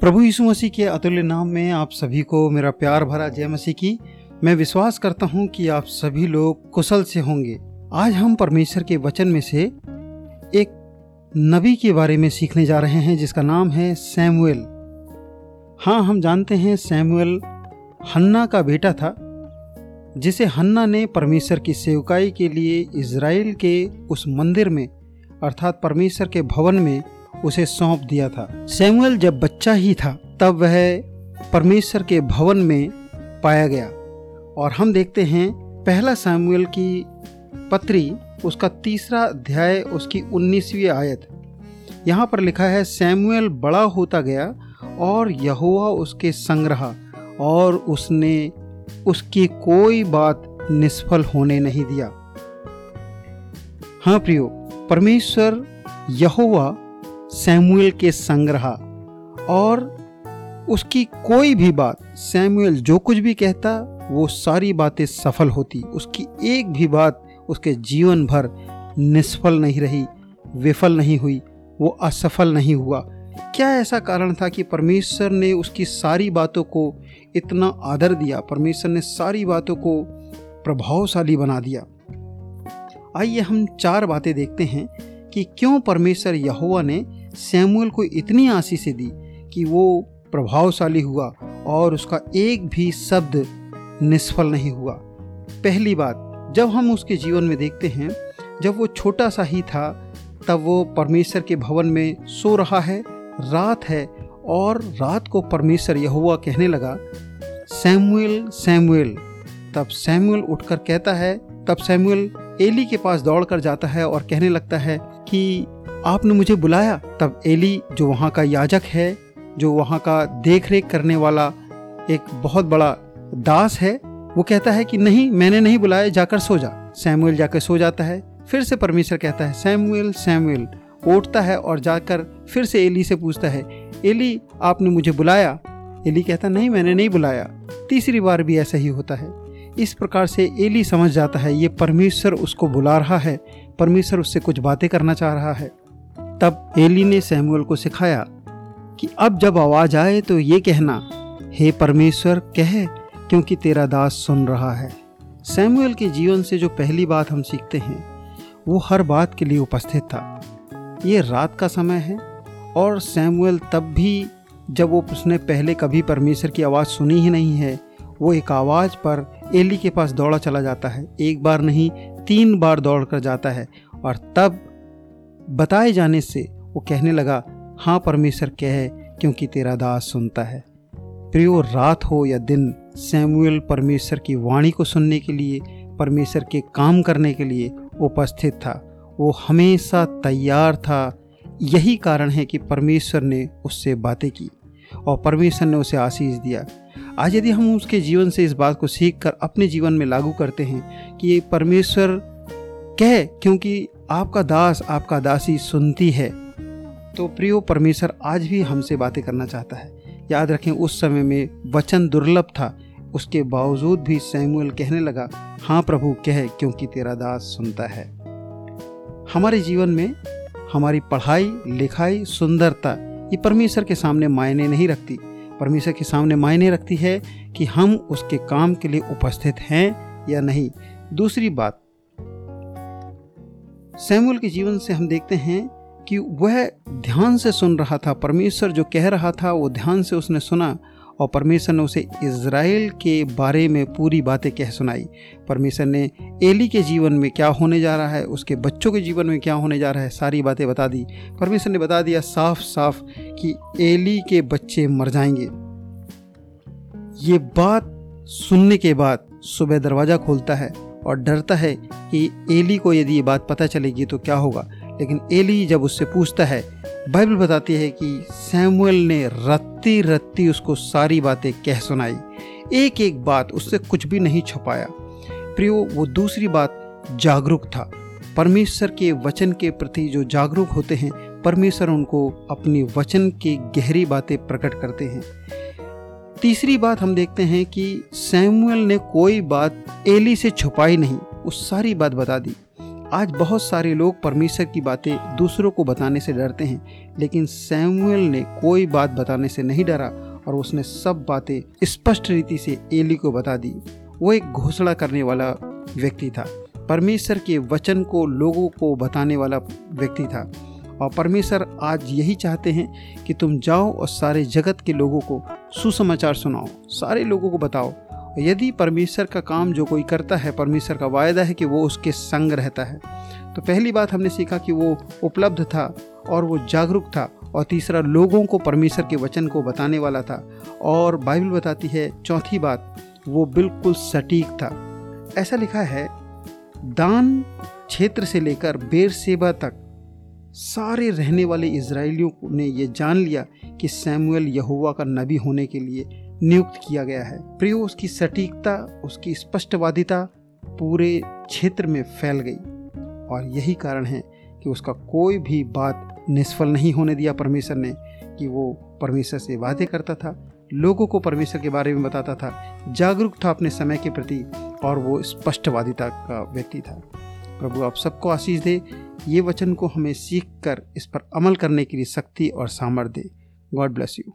प्रभु यीशु मसीह के अतुल्य नाम में आप सभी को मेरा प्यार भरा जय मसीह की। मैं विश्वास करता हूँ कि आप सभी लोग कुशल से होंगे। आज हम परमेश्वर के वचन में से एक नबी के बारे में सीखने जा रहे हैं, जिसका नाम है सैमुएल। हाँ हम जानते हैं सैमुएल हन्ना का बेटा था, जिसे हन्ना ने परमेश्वर की सेवकाई के लिए इज़राइल के उस मंदिर में, अर्थात परमेश्वर के भवन में उसे सौंप दिया था। सैमुअल जब बच्चा ही था, तब वह परमेश्वर के भवन में पाया गया। और हम देखते हैं, पहला सैमुअल की पत्री, उसका तीसरा अध्याय, उसकी उन्नीसवीं आयत। यहाँ पर लिखा है सैमुअल बड़ा होता गया और यहोवा उसके संग्रह और उसने उसकी कोई बात निष्फल होने नहीं दिया। हाँ प्रियो, परमेश्वर यहोवा सैमुअल के संग्रह और उसकी कोई भी बात सैमुअल जो कुछ भी कहता, वो सारी बातें सफल होती। उसकी एक भी बात उसके जीवन भर निष्फल नहीं रही, विफल नहीं हुई, वो असफल नहीं हुआ। क्या ऐसा कारण था कि परमेश्वर ने उसकी सारी बातों को इतना आदर दिया? परमेश्वर ने सारी बातों को प्रभावशाली बना दिया। आइए हम चार बातें देखते हैं कि क्यों परमेश्वर यहुआ ने सैमुअल को इतनी आशीष दी कि वो प्रभावशाली हुआ और उसका एक भी शब्द निष्फल नहीं हुआ। पहली बात, जब हम उसके जीवन में देखते हैं, जब वो छोटा सा ही था, तब वो परमेश्वर के भवन में सो रहा है, रात है और रात को परमेश्वर यहुआ कहने लगा सैमुअल सैमुअल तब सैमुअल उठकर कहता है, तब सैमुअल एली के पास दौड़कर जाता है और कहने लगता है कि आपने मुझे बुलाया, तब एली, जो वहाँ का याजक है, जो वहाँ का देख रेख करने वाला एक बहुत बड़ा दास है, वो कहता है कि नहीं, मैंने नहीं बुलाया, जाकर सो जा। सैमुअल जाकर सो जाता है, फिर से परमेश्वर कहता है सैमुअल सैमुअल उठता है और जाकर फिर से एली से पूछता है, एली, आपने मुझे बुलाया? एली कहता, नहीं, मैंने नहीं बुलाया। तीसरी बार भी ऐसा ही होता है। इस प्रकार से एली समझ जाता है, ये परमेश्वर उसको बुला रहा है, परमेश्वर उससे कुछ बातें करना चाह रहा है। तब एली ने सैमुअल को सिखाया कि अब जब आवाज़ आए तो ये कहना, हे परमेश्वर, कह, क्योंकि तेरा दास सुन रहा है। सैमुअल के जीवन से जो पहली बात हम सीखते हैं, वो हर बात के लिए उपस्थित था। ये रात का समय है और सैमुअल तब भी, जब वो उसने पहले कभी परमेश्वर की आवाज़ सुनी ही नहीं है, वो एक आवाज़ पर एली के पास दौड़ा चला जाता है। एक बार नहीं, तीन बार दौड़ कर जाता है और तब बताए जाने से वो कहने लगा हाँ परमेश्वर कह क्योंकि तेरा दास सुनता है। प्रियो, रात हो या दिन सैमुअल परमेश्वर की वाणी को सुनने के लिए, परमेश्वर के काम करने के लिए उपस्थित था। वो हमेशा तैयार था। यही कारण है कि परमेश्वर ने उससे बातें की और परमेश्वर ने उसे आशीष दिया। आज यदि हम उसके जीवन से इस बात को सीख कर अपने जीवन में लागू करते हैं कि परमेश्वर कह क्योंकि आपका दास आपका दासी सुनती है। तो प्रियो, परमेश्वर आज भी हमसे बातें करना चाहता है। याद रखें, उस समय में वचन दुर्लभ था। उसके बावजूद भी सैमुअल कहने लगा हाँ प्रभु, कह, क्योंकि तेरा दास सुनता है। हमारे जीवन में हमारी पढ़ाई, लिखाई, सुंदरता, ये परमेश्वर के सामने मायने नहीं रखती। परमेश्वर के सामने मायने रखती है कि हम उसके काम के लिए उपस्थित हैं या नहीं। दूसरी बात सैमुअल के जीवन से हम देखते हैं कि वह ध्यान से सुन रहा था, परमेश्वर जो कह रहा था, वो ध्यान से उसने सुना और परमेश्वर ने उसे इज़राइल के बारे में पूरी बातें कह सुनाई। परमेश्वर ने एली के जीवन में क्या होने जा रहा है, उसके बच्चों के जीवन में क्या होने जा रहा है, सारी बातें बता दी। परमेश्वर ने बता दिया साफ़ साफ़ कि एली के बच्चे मर जाएँगे। ये बात सुनने के बाद सुबह दरवाज़ा खोलता है। और डरता है कि एली को यदि ये बात पता चलेगी तो क्या होगा। लेकिन एली जब उससे पूछता है, बाइबल बताती है कि सैमुअल ने रत्ती रत्ती उसको सारी बातें कह सुनाई। एक एक बात उससे कुछ भी नहीं छुपाया। प्रियो, वो दूसरी बात जागरूक था। परमेश्वर के वचन के प्रति जो जागरूक होते हैं, परमेश्वर उनको अपनी वचन की गहरी बातें प्रकट करते हैं। तीसरी बात हम देखते हैं कि सैमुअल ने कोई बात एली से छुपाई नहीं, वो सारी बात बता दी। आज बहुत सारे लोग परमेश्वर की बातें दूसरों को बताने से डरते हैं, लेकिन सैमुअल ने कोई बात बताने से नहीं डरा और उसने सब बातें स्पष्ट रीति से एली को बता दी। वो एक घोषणा करने वाला व्यक्ति था। परमेश्वर के वचन को लोगों को बताने वाला व्यक्ति था। और परमेश्वर आज यही चाहते हैं कि तुम जाओ और सारे जगत के लोगों को सुसमाचार सुनाओ, सारे लोगों को बताओ, यदि परमेश्वर का काम जो कोई करता है, परमेश्वर का वायदा है कि वो उसके संग रहता है। तो पहली बात हमने सीखा कि वो उपलब्ध था और वो जागरूक था और तीसरा लोगों को परमेश्वर के वचन को बताने वाला था और बाइबल बताती है, चौथी बात, वो बिल्कुल सटीक था। ऐसा लिखा है, दान क्षेत्र से लेकर बेर सेवा तक सारे रहने वाले इसराइलियों ने यह जान लिया कि सैमुअल यहुआ का नबी होने के लिए नियुक्त किया गया है। प्रियो, उसकी सटीकता, उसकी स्पष्टवादिता पूरे क्षेत्र में फैल गई। और यही कारण है कि उसका कोई भी बात निष्फल नहीं होने दिया परमेश्वर ने, कि वो परमेश्वर से वादे करता था, लोगों को परमेश्वर के बारे में बताता था, जागरूक था अपने समय के प्रति, और वो स्पष्टवादिता का व्यक्ति था। प्रभु, आप सबको आशीष दे। ये वचन को हमें सीख कर इस पर अमल करने के लिए शक्ति और सामर्थ्य दे। God bless you